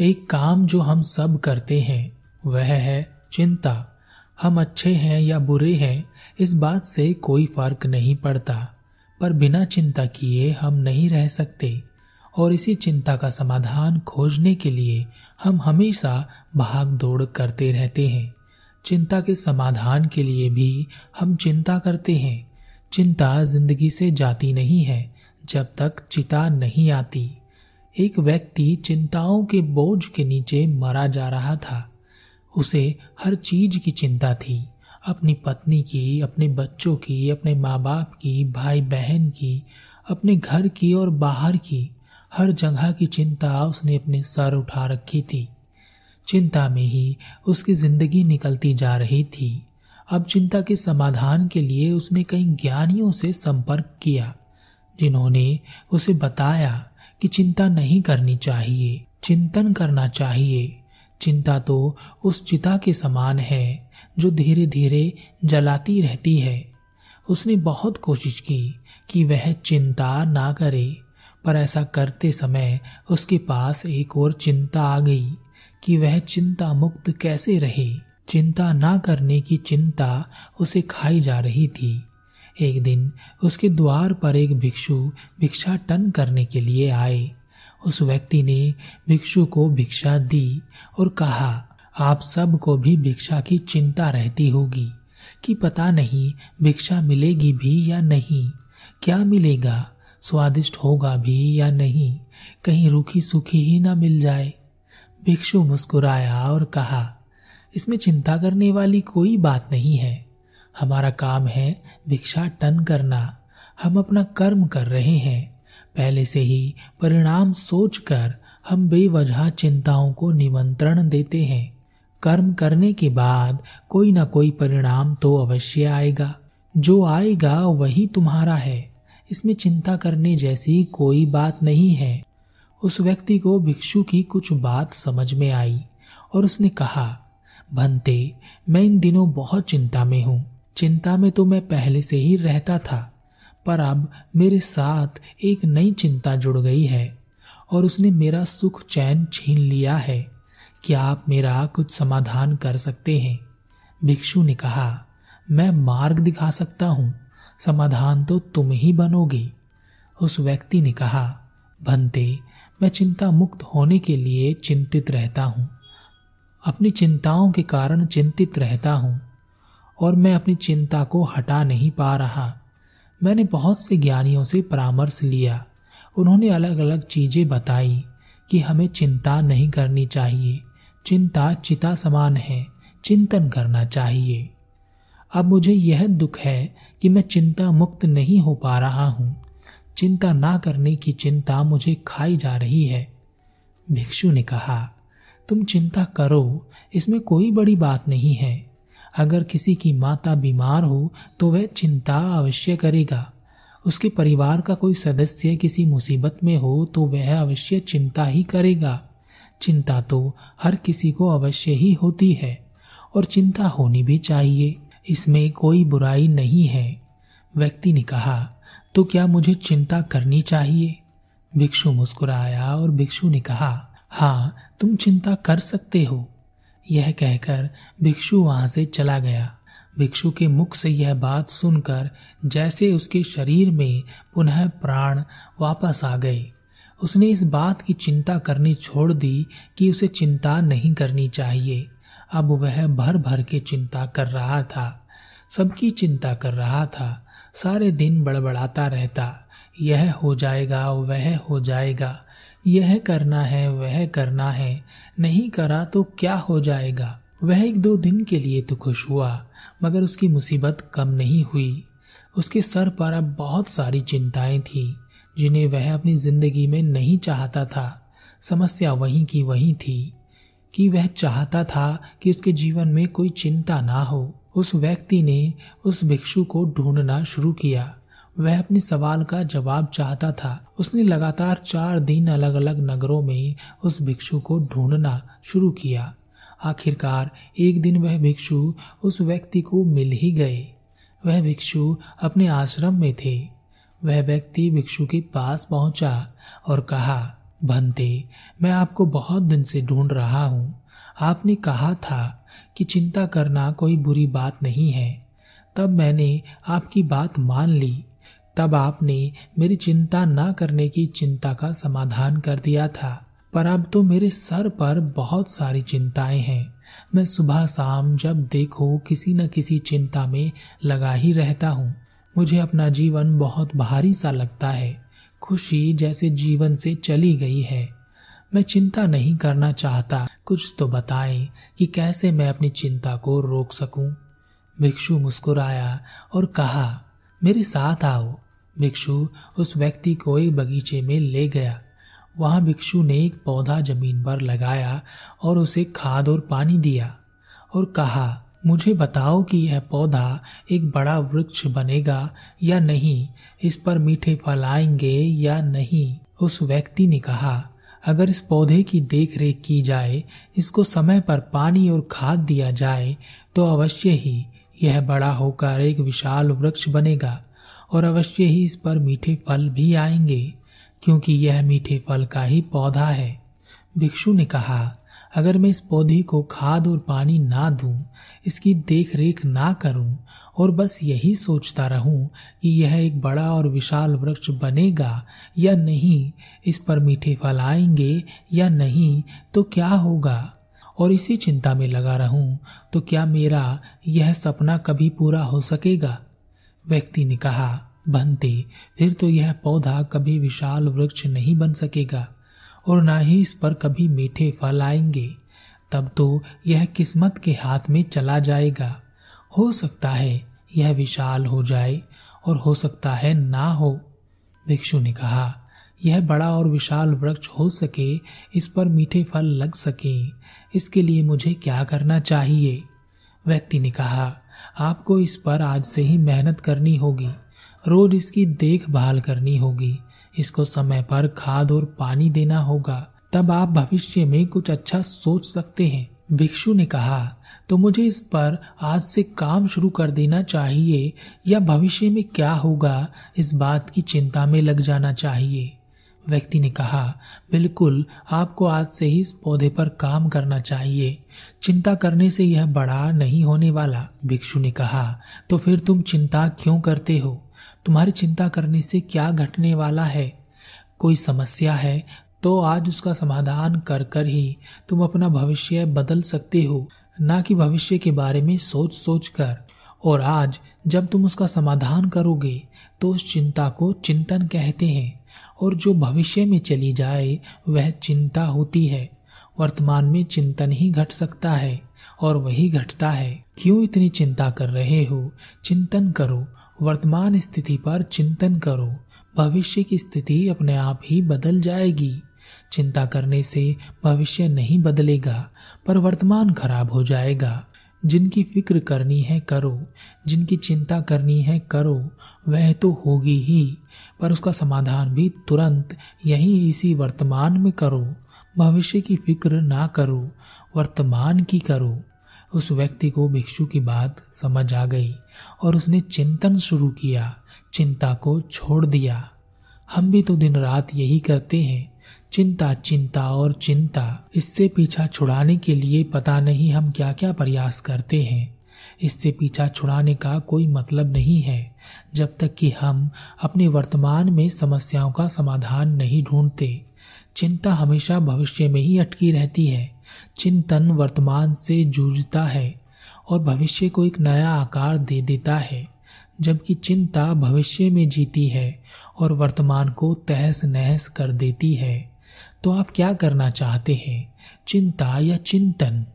एक काम जो हम सब करते हैं, वह है चिंता। हम अच्छे हैं या बुरे हैं, इस बात से कोई फ़र्क नहीं पड़ता। पर बिना चिंता किए हम नहीं रह सकते। और इसी चिंता का समाधान खोजने के लिए हम हमेशा भाग दौड़ करते रहते हैं। चिंता के समाधान के लिए भी हम चिंता करते हैं। चिंता ज़िंदगी से जाती नहीं है, जब तक चिता नहीं आती। एक व्यक्ति चिंताओं के बोझ के नीचे मरा जा रहा था। उसे हर चीज़ की चिंता थी। अपनी पत्नी की, अपने बच्चों की, अपने माँ बाप की भाई बहन की, अपने घर की और बाहर की। हर जगह की चिंता उसने अपने सर उठा रखी थी। चिंता में ही उसकी ज़िंदगी निकलती जा रही थी। अब चिंता के समाधान के लिए उसने कई ज्ञानियों से संपर्क किया, जिन्होंने उसे बताया। कि चिंता नहीं करनी चाहिए, चिंतन करना चाहिए। चिंता तो उस चिता के समान है, जो धीरे धीरे जलाती रहती है। उसने बहुत कोशिश की कि वह चिंता ना करे, पर ऐसा करते समय उसके पास एक और चिंता आ गई कि वह चिंता मुक्त कैसे रहे। चिंता ना करने की चिंता उसे खाई जा रही थी। एक दिन उसके द्वार पर एक भिक्षु भिक्षा टन करने के लिए आए। उस व्यक्ति ने भिक्षु को भिक्षा दी और कहा, आप सबको भी भिक्षा की चिंता रहती होगी कि पता नहीं भिक्षा मिलेगी भी या नहीं। क्या मिलेगा? स्वादिष्ट होगा भी या नहीं? कहीं रूखी सूखी ही ना मिल जाए। भिक्षु मुस्कुराया और कहा, इसमें चिंता करने वाली कोई बात नहीं है। हमारा काम है भिक्षा टन करना। हम अपना कर्म कर रहे हैं। पहले से ही परिणाम सोचकर हम बेवजह चिंताओं को निमंत्रण देते हैं। कर्म करने के बाद कोई ना कोई परिणाम तो अवश्य आएगा। जो आएगा वही तुम्हारा है। इसमें चिंता करने जैसी कोई बात नहीं है। उस व्यक्ति को भिक्षु की कुछ बात समझ में आई और उसने कहा, भंते, मैं इन दिनों बहुत चिंता में हूँ। चिंता में तो मैं पहले से ही रहता था, पर अब मेरे साथ एक नई चिंता जुड़ गई है, और उसने मेरा सुख चैन छीन लिया है। क्या आप मेरा कुछ समाधान कर सकते हैं? भिक्षु ने कहा, मैं मार्ग दिखा सकता हूँ, समाधान तो तुम ही बनोगे। उस व्यक्ति ने कहा, भंते, मैं चिंता मुक्त होने के लिए चिंतित रहता हूँ। अपनी चिंताओं के कारण चिंतित रहता हूँ। और मैं अपनी चिंता को हटा नहीं पा रहा। मैंने बहुत से ज्ञानियों से परामर्श लिया। उन्होंने अलग अलग चीज़ें बताई कि हमें चिंता नहीं करनी चाहिए। चिंता चिता समान है, चिंतन करना चाहिए। अब मुझे यह दुख है कि मैं चिंता मुक्त नहीं हो पा रहा हूँ। चिंता ना करने की चिंता मुझे खाई जा रही है। भिक्षु ने कहा, तुम चिंता करो, इसमें कोई बड़ी बात नहीं है। अगर किसी की माता बीमार हो तो वह चिंता अवश्य करेगा। उसके परिवार का कोई सदस्य किसी मुसीबत में हो तो वह अवश्य चिंता ही करेगा। चिंता तो हर किसी को अवश्य ही होती है, और चिंता होनी भी चाहिए। इसमें कोई बुराई नहीं है। व्यक्ति ने कहा तो क्या मुझे चिंता करनी चाहिए? भिक्षु मुस्कुराया और भिक्षु ने कहा हाँ तुम चिंता कर सकते हो। यह कहकर भिक्षु वहाँ से चला गया। भिक्षु के मुख से यह बात सुनकर जैसे उसके शरीर में पुनः प्राण वापस आ गए। उसने इस बात की चिंता करनी छोड़ दी कि उसे चिंता नहीं करनी चाहिए। अब वह भर भर के चिंता कर रहा था। सबकी चिंता कर रहा था। सारे दिन बड़बड़ाता रहता। यह हो जाएगा, वह हो जाएगा। यह करना है, वह करना है। नहीं करा तो क्या हो जाएगा? वह एक दो दिन के लिए तो खुश हुआ, मगर उसकी मुसीबत कम नहीं हुई। उसके सर पर अब बहुत सारी चिंताएँ थी, जिन्हें वह अपनी ज़िंदगी में नहीं चाहता था। समस्या वहीं की वहीं थी, कि वह चाहता था कि उसके जीवन में कोई चिंता ना हो। उस व्यक्ति ने उस भिक्षु को ढूंढना शुरू किया। वह अपने सवाल का जवाब चाहता था। उसने लगातार चार दिन अलग अलग नगरों में उस भिक्षु को ढूंढना शुरू किया। आखिरकार एक दिन वह भिक्षु उस व्यक्ति को मिल ही गए। वह भिक्षु अपने आश्रम में थे। वह व्यक्ति भिक्षु के पास पहुँचा और कहा भंते मैं आपको बहुत दिन से ढूंढ रहा हूँ। आपने कहा था कि चिंता करना कोई बुरी बात नहीं है। तब मैंने आपकी बात मान ली। तब आपने मेरी चिंता न करने की चिंता का समाधान कर दिया था। पर अब तो मेरे सर पर बहुत सारी चिंताएँ हैं। मैं सुबह शाम जब देखो किसी न किसी चिंता में लगा ही रहता हूँ। मुझे अपना जीवन बहुत भारी सा लगता है। खुशी जैसे जीवन से चली गई है। मैं चिंता नहीं करना चाहता। कुछ तो बताएँ कि कैसे मैं अपनी चिंता को रोक सकूँ। भिक्षु मुस्कुराया और कहा, मेरे साथ आओ। भिक्षु उस व्यक्ति को एक बगीचे में ले गया। वहाँ भिक्षु ने एक पौधा ज़मीन पर लगाया और उसे खाद और पानी दिया और कहा, मुझे बताओ कि यह पौधा एक बड़ा वृक्ष बनेगा या नहीं? इस पर मीठे फल आएँगे या नहीं? उस व्यक्ति ने कहा, अगर इस पौधे की देखरेख की जाए, इसको समय पर पानी और खाद दिया जाए तो अवश्य ही यह बड़ा होकर एक विशाल वृक्ष बनेगा। और अवश्य ही इस पर मीठे फल भी आएँगे क्योंकि यह मीठे फल का ही पौधा है। भिक्षु ने कहा अगर मैं इस पौधे को खाद और पानी ना दूँ, इसकी देख रेख ना करूँ और बस यही सोचता रहूँ कि यह एक बड़ा और विशाल वृक्ष बनेगा या नहीं इस पर मीठे फल आएँगे या नहीं तो क्या होगा? और इसी चिंता में लगा रहूँ तो क्या मेरा यह सपना कभी पूरा हो सकेगा? व्यक्ति ने कहा, बनते, फिर तो यह पौधा कभी विशाल वृक्ष नहीं बन सकेगा और ना ही इस पर कभी मीठे फल आएँगे। तब तो यह किस्मत के हाथ में चला जाएगा। हो सकता है यह विशाल हो जाए और हो सकता है ना हो। भिक्षु ने कहा, यह बड़ा और विशाल वृक्ष हो सके, इस पर मीठे फल लग सके। इसके लिए मुझे क्या करना चाहिए? व्यक्ति ने कहा आपको इस पर आज से ही मेहनत करनी होगी, रोज इसकी देखभाल करनी होगी। इसको समय पर खाद और पानी देना होगा। तब आप भविष्य में कुछ अच्छा सोच सकते हैं। भिक्षु ने कहा तो मुझे इस पर आज से काम शुरू कर देना चाहिए या भविष्य में क्या होगा, इस बात की चिंता में लग जाना चाहिए। व्यक्ति ने कहा, बिल्कुल, आपको आज से ही इस पौधे पर काम करना चाहिए। चिंता करने से यह बड़ा नहीं होने वाला, भिक्षु ने कहा। तो फिर तुम चिंता क्यों करते हो? तुम्हारी चिंता करने से क्या घटने वाला है? कोई समस्या है? तो आज उसका समाधान कर कर ही तुम अपना भविष्य बदल सकते हो, ना कि भविष्य के बारे में सोच सोच कर। और आज जब तुम उसका समाधान करोगे तो उस चिंता को चिंतन कहते हैं। और जो भविष्य में चली जाए, वह चिंता होती है। वर्तमान में चिंतन ही घट सकता है और वही घटता है। क्यों इतनी चिंता कर रहे हो? चिंतन करो। वर्तमान स्थिति पर चिंतन करो। भविष्य की स्थिति अपने आप ही बदल जाएगी। चिंता करने से भविष्य नहीं बदलेगा, पर वर्तमान खराब हो जाएगा। जिनकी फ़िक्र करनी है करो। जिनकी चिंता करनी है करो। वह तो होगी ही। पर उसका समाधान भी तुरंत यही इसी वर्तमान में करो। भविष्य की फ़िक्र ना करो, वर्तमान की करो। उस व्यक्ति को भिक्षु की बात समझ आ गई और उसने चिंतन शुरू किया, चिंता को छोड़ दिया। हम भी तो दिन रात यही करते हैं, चिंता चिंता और चिंता। इससे पीछा छुड़ाने के लिए पता नहीं हम क्या क्या प्रयास करते हैं। इससे पीछा छुड़ाने का कोई मतलब नहीं है। जब तक कि हम अपने वर्तमान में समस्याओं का समाधान नहीं ढूंढते। चिंता हमेशा भविष्य में ही अटकी रहती है। चिंतन वर्तमान से जूझता है और भविष्य को एक नया आकार दे देता है, जबकि चिंता भविष्य में जीती है और वर्तमान को तहस नहस कर देती है। तो आप क्या करना चाहते हैं? चिंता या चिंतन?